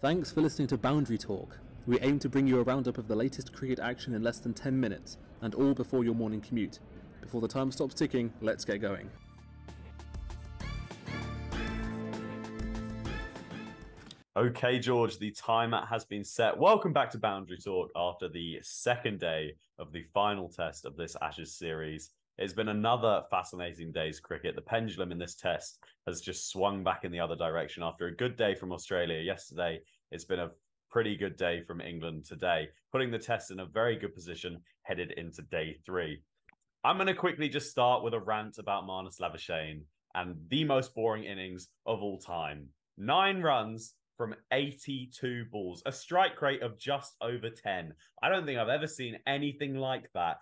Thanks for listening to Boundary Talk. We aim to bring you a roundup of the latest cricket action in less than 10 minutes, and all before your morning commute. Before the time stops ticking, let's get going. Okay, George, the timer has been set. Welcome back to Boundary Talk after the second day of the final test of this Ashes series. It's been another fascinating day's cricket. The pendulum in this test has just swung back in the other direction after a good day from Australia yesterday. It's been a pretty good day from England today, putting the test in a very good position headed into day three. I'm going to quickly just start with a rant about Marnus Labuschagne and the most boring innings of all time. Nine runs from 82 balls, a strike rate of just over 10. I don't think I've ever seen anything like that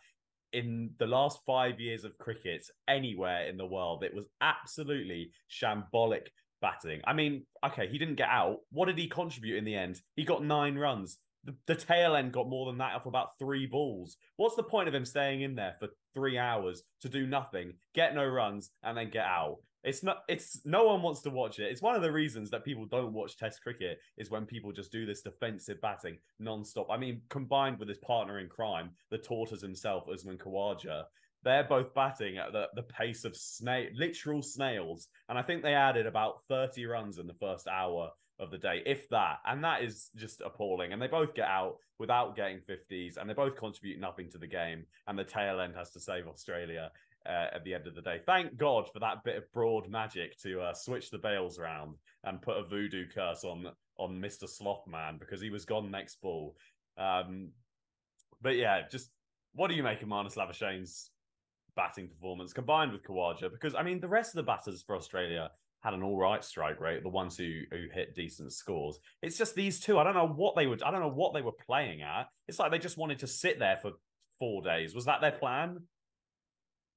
in the last five years of cricket anywhere in the world. It was absolutely shambolic batting. I mean, okay, he didn't get out. What did he contribute in the end? He got nine runs. The, the tail end got more than that off about three balls. What's the point of him staying in there for three hours to do nothing, get no runs, and then get out? It's not. It's no one wants to watch it. It's one of the reasons that people don't watch Test cricket is when people just do this defensive batting non-stop. I mean, combined with his partner in crime, the tortoise himself, Usman Khawaja, they're both batting at the, the pace of snail, literal snails, and I think they added about thirty runs in the first hour of the day, if that. And that is just appalling. And they both get out without getting 50s, and they both contribute nothing to the game. And the tail end has to save Australia uh, at the end of the day. Thank God for that bit of Broad magic to uh, switch the bails around and put a voodoo curse on on Mr. Slothman because he was gone next ball. Um, but yeah, just what do you make of Marnus Labuschagne's batting performance combined with Khawaja? Because I mean, the rest of the batters for Australia had an all right strike rate, the ones who who hit decent scores. It's just these two. I don't know what they would. I don't know what they were playing at. It's like they just wanted to sit there for four days. Was that their plan?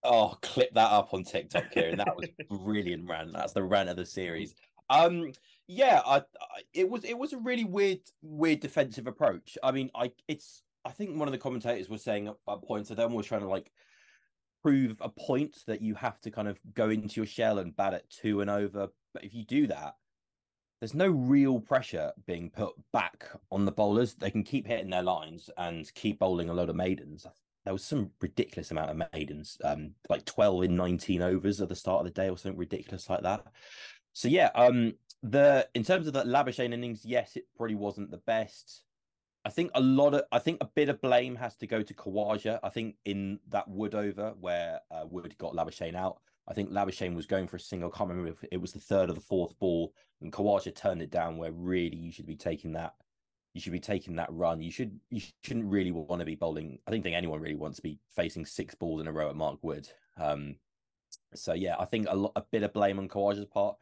Oh, clip that up on TikTok, Kieran. That was brilliant rant. That's the rant of the series. Um, yeah, I, I, it was it was a really weird weird defensive approach. I mean, I it's I think one of the commentators was saying at points that them was trying to like prove a point that you have to kind of go into your shell and bat at two and over. But if you do that, there's no real pressure being put back on the bowlers. They can keep hitting their lines and keep bowling a load of maidens there was some ridiculous amount of maidens, um, like 12 in 19 overs at the start of the day or something ridiculous like that. So yeah, um, the in terms of the Labuschagne innings, yes, it probably wasn't the best. I think a lot of I think a bit of blame has to go to Khawaja. I think in that Wood over where uh, Wood got Labuschagne out, I think Labuschagne was going for a single. I can't remember if it was the third or the fourth ball, and Khawaja turned it down. Where really you should be taking that you should be taking that run. You should you shouldn't really want to be bowling. I don't think anyone really wants to be facing six balls in a row at Mark Wood. Um, so yeah, I think a lot, a bit of blame on Khawaja's part,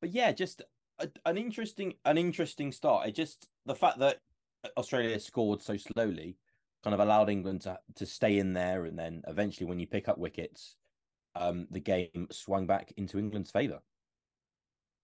but yeah, just a, an interesting an interesting start. It just the fact that Australia scored so slowly kind of allowed England to to stay in there, and then eventually when you pick up wickets, um, the game swung back into England's favour.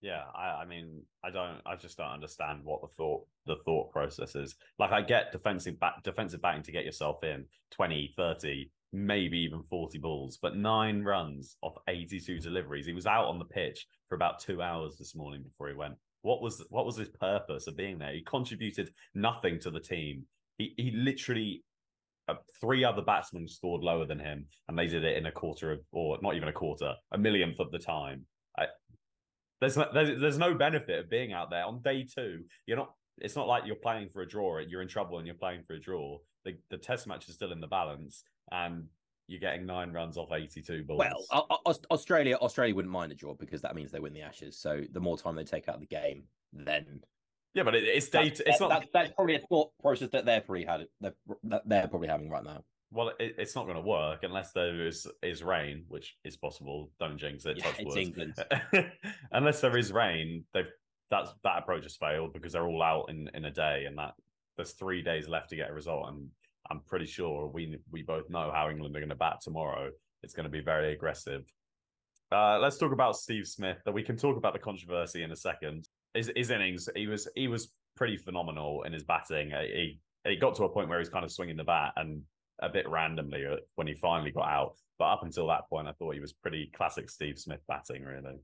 Yeah, I, I mean, I don't, I just don't understand what the thought, the thought process is. Like, I get defensive back, defensive batting to get yourself in 20, 30, maybe even 40 balls, but nine runs off 82 deliveries. He was out on the pitch for about two hours this morning before he went. What was, what was his purpose of being there? He contributed nothing to the team. He, he literally uh, three other batsmen scored lower than him, and they did it in a quarter of, or not even a quarter, a millionth of the time. There's, there's there's no benefit of being out there on day two. You're not. It's not like you're playing for a draw. You're in trouble and you're playing for a draw. The the test match is still in the balance, and you're getting nine runs off 82 balls. Well, Australia Australia wouldn't mind a draw because that means they win the Ashes. So the more time they take out of the game, then yeah, but it, it's day. It's that, not. That's, that's, probably a thought process that they're probably had. They're, they're probably having right now. Well, it, it's not going to work unless there is is rain, which is possible. Don't jinx it. Yeah, it's England. unless there is rain, they've that's that approach has failed because they're all out in in a day, and that there's three days left to get a result. And I'm pretty sure we we both know how England are going to bat tomorrow. It's going to be very aggressive. Uh, let's talk about Steve Smith. That we can talk about the controversy in a second. His, his innings, he was he was pretty phenomenal in his batting. He he got to a point where he's kind of swinging the bat and a bit randomly uh, when he finally got out. But up until that point, I thought he was pretty classic Steve Smith batting, really.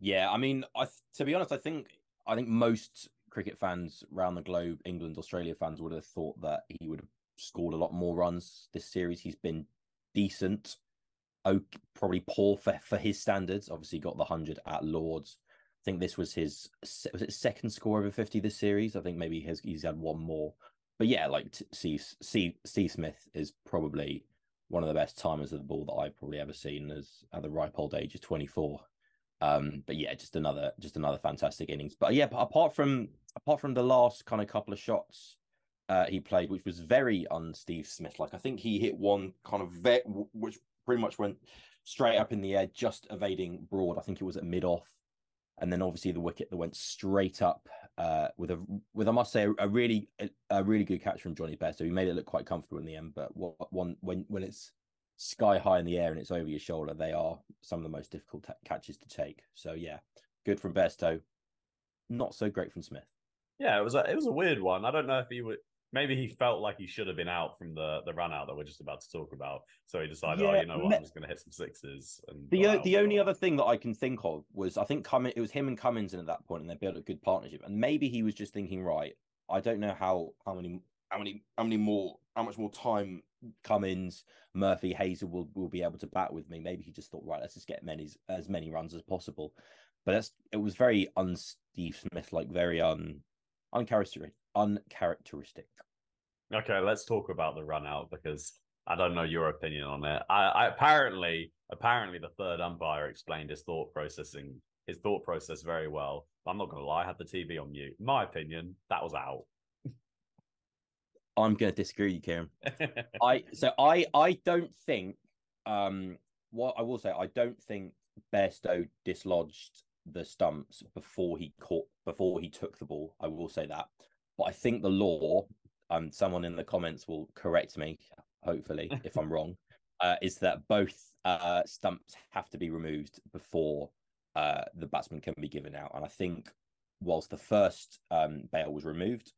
Yeah, I mean, I to be honest, I think I think most cricket fans around the globe, England, Australia fans would have thought that he would have scored a lot more runs this series. He's been decent, oh, probably poor for, for his standards. Obviously, got the hundred at Lords. I think this was his was it second score over fifty this series. I think maybe he's he's had one more, but yeah, like Steve Steve Steve Smith is probably one of the best timers of the ball that I've probably ever seen as at the ripe old age of twenty four. Um, but yeah, just another just another fantastic innings. But yeah, apart from apart from the last kind of couple of shots uh, he played, which was very un Steve Smith. Like I think he hit one kind of which pretty much went straight up in the air, just evading Broad. I think it was at mid off, and then obviously the wicket that went straight up uh, with a with I must say a, really a, really good catch from Jonny Bairstow. He made it look quite comfortable in the end, but what one when when it's sky high in the air and it's over your shoulder, they are some of the most difficult t- catches to take. So yeah, good from Bairstow, not so great from Smith. Yeah, it was a it was a weird one. I don't know if he would maybe he felt like he should have been out from the the run out that we're just about to talk about. So he decided, oh, yeah, oh, you know what, me- I'm just going to hit some sixes. And the the only other thing that I can think of was I think Cummins, it was him and Cummins in at that point, and they built a good partnership. And maybe he was just thinking, right, I don't know how how many how many how many more how much more time Cummins, Murphy, Hazell will will be able to bat with me. Maybe he just thought, right, let's just get many as many runs as possible. But that's it was very un Steve Smith, like very un uncharacteristic uncharacteristic. Okay, let's talk about the run out because I don't know your opinion on it. I, I apparently apparently the third umpire explained his thought processing his thought process very well. But I'm not gonna lie, I had the TV on mute. In my opinion, that was out. I'm gonna disagree, you, Kieran. I so I I don't think um what I will say I don't think Bairstow dislodged the stumps before he caught before he took the ball. I will say that, but I think the law um, someone in the comments will correct me, hopefully, if I'm wrong, uh, is that both uh, stumps have to be removed before uh, the batsman can be given out. And I think whilst the first um, bail was removed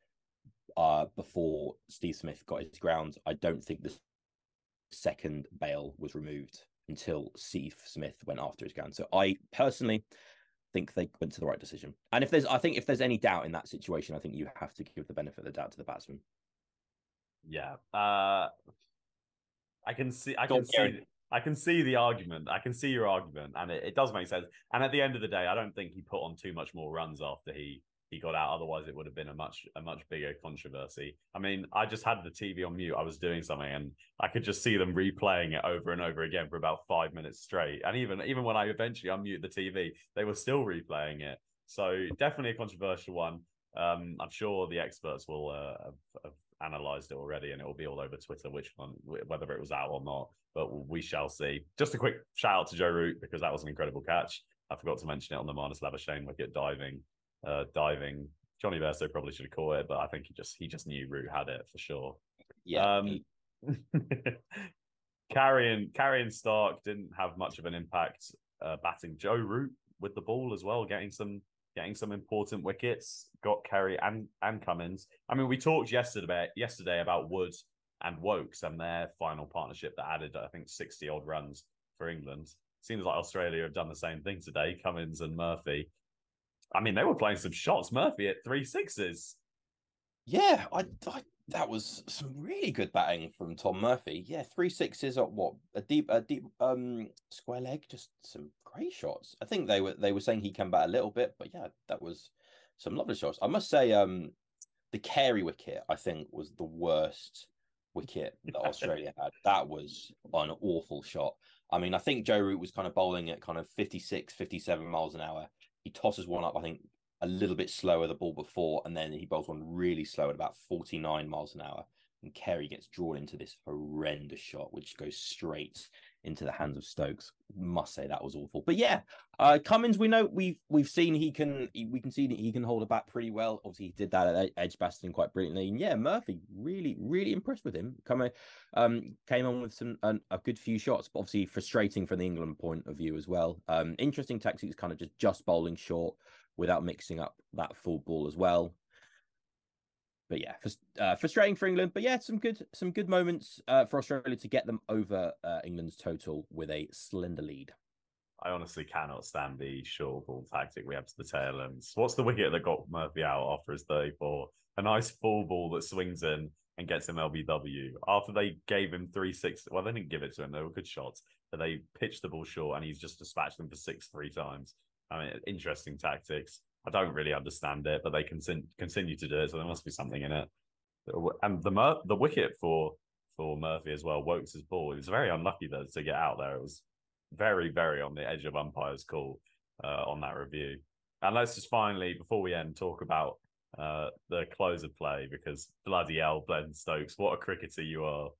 uh, before Steve Smith got his ground, I don't think the second bail was removed until Steve Smith went after his ground. So I personally think they went to the right decision. And if there's, I think if there's any doubt in that situation, I think you have to give the benefit of the doubt to the batsman. Yeah. Uh I can see I can see I can see the argument. I can see your argument, and it, it, does make sense. And at the end of the day, I don't think he put on too much more runs after he he got out. Otherwise, it would have been a much a much bigger controversy. I mean, I just had the TV on mute. I was doing something, and I could just see them replaying it over and over again for about five minutes straight. And even even when I eventually unmute the TV, they were still replaying it. So definitely a controversial one. Um, I'm sure the experts will uh, have, have analyzed it already, and it will be all over Twitter which one, whether it was out or not. But we shall see. Just a quick shout out to Joe Root because that was an incredible catch. I forgot to mention it on the Marnus Labuschagne wicket diving, uh, diving. Jonny Bairstow probably should have caught it, but I think he just he just knew Root had it for sure. Yeah. Um, Carrion Carrion Starc didn't have much of an impact uh, batting Joe Root with the ball as well, getting some getting some important wickets. Got Carey and and Cummins. I mean, we talked yesterday about yesterday about Wood and Woakes and their final partnership that added, I think, sixty odd runs for England. Seems like Australia have done the same thing today. Cummins and Murphy. I mean, they were playing some shots. Murphy at three sixes. Yeah, I, I that was some really good batting from Todd Murphy. Yeah, three sixes at what a deep a deep um square leg, just some great shots. I think they were they were saying he came back a little bit, but yeah, that was some lovely shots. I must say, um, the Carey wicket I think was the worst wicket that Australia had. That was an awful shot. I mean, I think Joe Root was kind of bowling at kind of 56, 57 miles an hour. He tosses one up, I think, a little bit slower the ball before, and then he bowls one really slow at about 49 miles an hour. And Carey gets drawn into this horrendous shot, which goes straight into the hands of Stokes. Must say that was awful. But yeah, uh, Cummins, we know we've we've seen he can we can see that he can hold a bat pretty well. Obviously, he did that at Edgbaston quite brilliantly. And yeah, Murphy really really impressed with him. Coming um came on with some an, a good few shots, but obviously frustrating from the England point of view as well. Um, interesting tactics, kind of just just bowling short without mixing up that full ball as well but yeah, uh, frustrating for England. But yeah, some good some good moments uh, for Australia to get them over uh, England's total with a slender lead. I honestly cannot stand the short ball tactic we have to the tail ends. What's the wicket that got Murphy out after his 34? A nice full ball that swings in and gets him LBW. After they gave him three six, well, they didn't give it to him. They were good shots, but they pitched the ball short and he's just dispatched them for six three times. I mean, interesting tactics. I don't really understand it, but they can continue to do it, so there must be something in it. And the Mur- the wicket for for Murphy as well, Woakes' ball. He was very unlucky though to get out there. It was very, very on the edge of umpire's call uh, on that review. And let's just finally, before we end, talk about uh, the close of play because bloody hell, Ben Stokes, what a cricketer you are.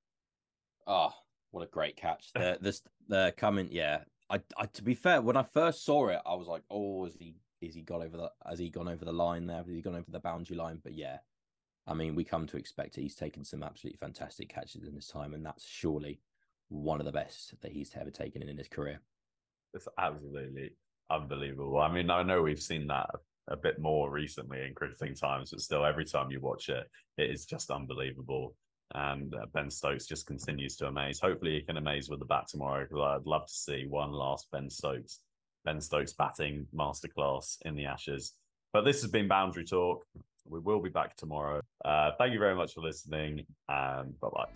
Oh, what a great catch. The the, the comment, yeah. I, I to be fair, when I first saw it, I was like, oh, is he is he gone over the has he gone over the line there? Has he gone over the boundary line? But yeah, I mean, we come to expect it. He's taken some absolutely fantastic catches in his time, and that's surely one of the best that he's ever taken in his career. It's absolutely unbelievable. I mean, I know we've seen that a bit more recently in cricketing times, but still, every time you watch it, it is just unbelievable. And uh, Ben Stokes just continues to amaze. Hopefully, he can amaze with the bat tomorrow because I'd love to see one last Ben Stokes, Ben Stokes batting masterclass in the Ashes. But this has been Boundary Talk. We will be back tomorrow. Uh, thank you very much for listening, and bye bye.